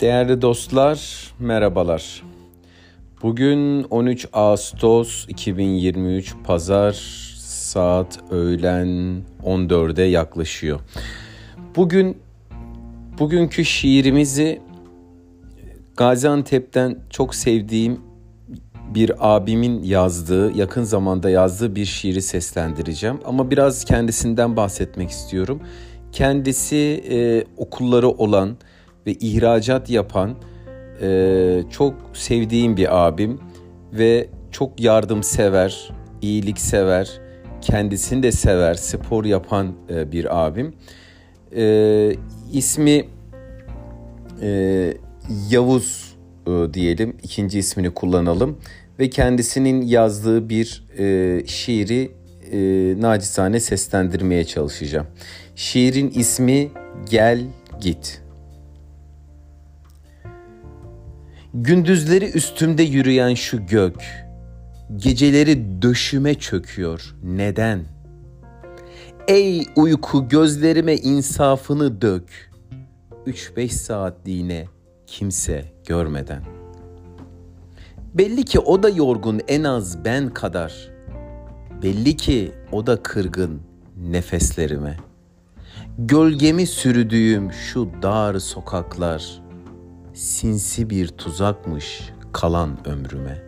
Değerli dostlar, merhabalar. Bugün 13 Ağustos 2023 Pazar saat öğlen 14'e yaklaşıyor. Bugün bugünkü şiirimizi Gaziantep'ten çok sevdiğim bir abimin yazdığı, yakın zamanda yazdığı bir şiiri seslendireceğim. Ama biraz kendisinden bahsetmek istiyorum. Kendisi e, okulları olan ve ihracat yapan e, çok sevdiğim bir abim ve çok yardımsever, iyiliksever, kendisini de sever, spor yapan e, bir abim. E, ismi e, Yavuz e, diyelim, ikinci ismini kullanalım ve kendisinin yazdığı bir e, şiiri e, nacizane seslendirmeye çalışacağım. Şiirin ismi Gel Git. Gündüzleri üstümde yürüyen şu gök, geceleri döşüme çöküyor. Neden? Ey uyku gözlerime insafını dök. Üç beş saatliğine kimse görmeden. Belli ki o da yorgun en az ben kadar. Belli ki o da kırgın nefeslerime. Gölgemi sürüdüğüm şu dar sokaklar sinsi bir tuzakmış kalan ömrüme.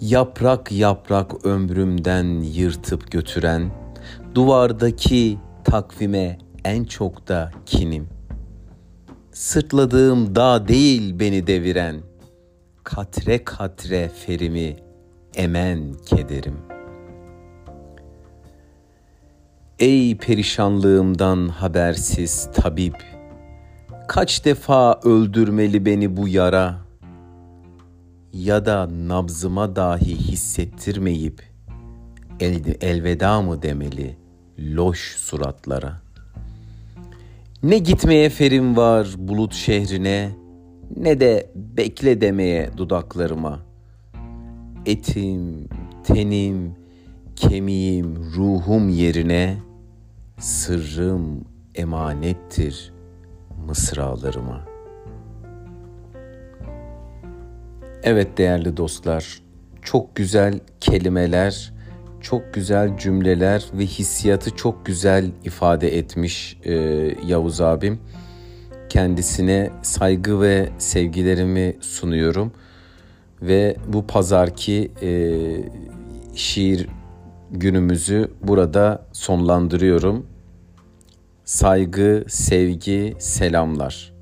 Yaprak yaprak ömrümden yırtıp götüren duvardaki takvime en çok da kinim. Sırtladığım dağ değil beni deviren katre katre ferimi emen kederim. Ey perişanlığımdan habersiz tabip, Kaç defa öldürmeli beni bu yara ya da nabzıma dahi hissettirmeyip el, elveda mı demeli loş suratlara. Ne gitmeye ferim var bulut şehrine ne de bekle demeye dudaklarıma. Etim, tenim, kemiğim, ruhum yerine sırrım emanettir mısralarıma. Evet değerli dostlar, çok güzel kelimeler, çok güzel cümleler ve hissiyatı çok güzel ifade etmiş e, Yavuz abim. Kendisine saygı ve sevgilerimi sunuyorum ve bu pazarki e, şiir günümüzü burada sonlandırıyorum. Saygı, sevgi, selamlar.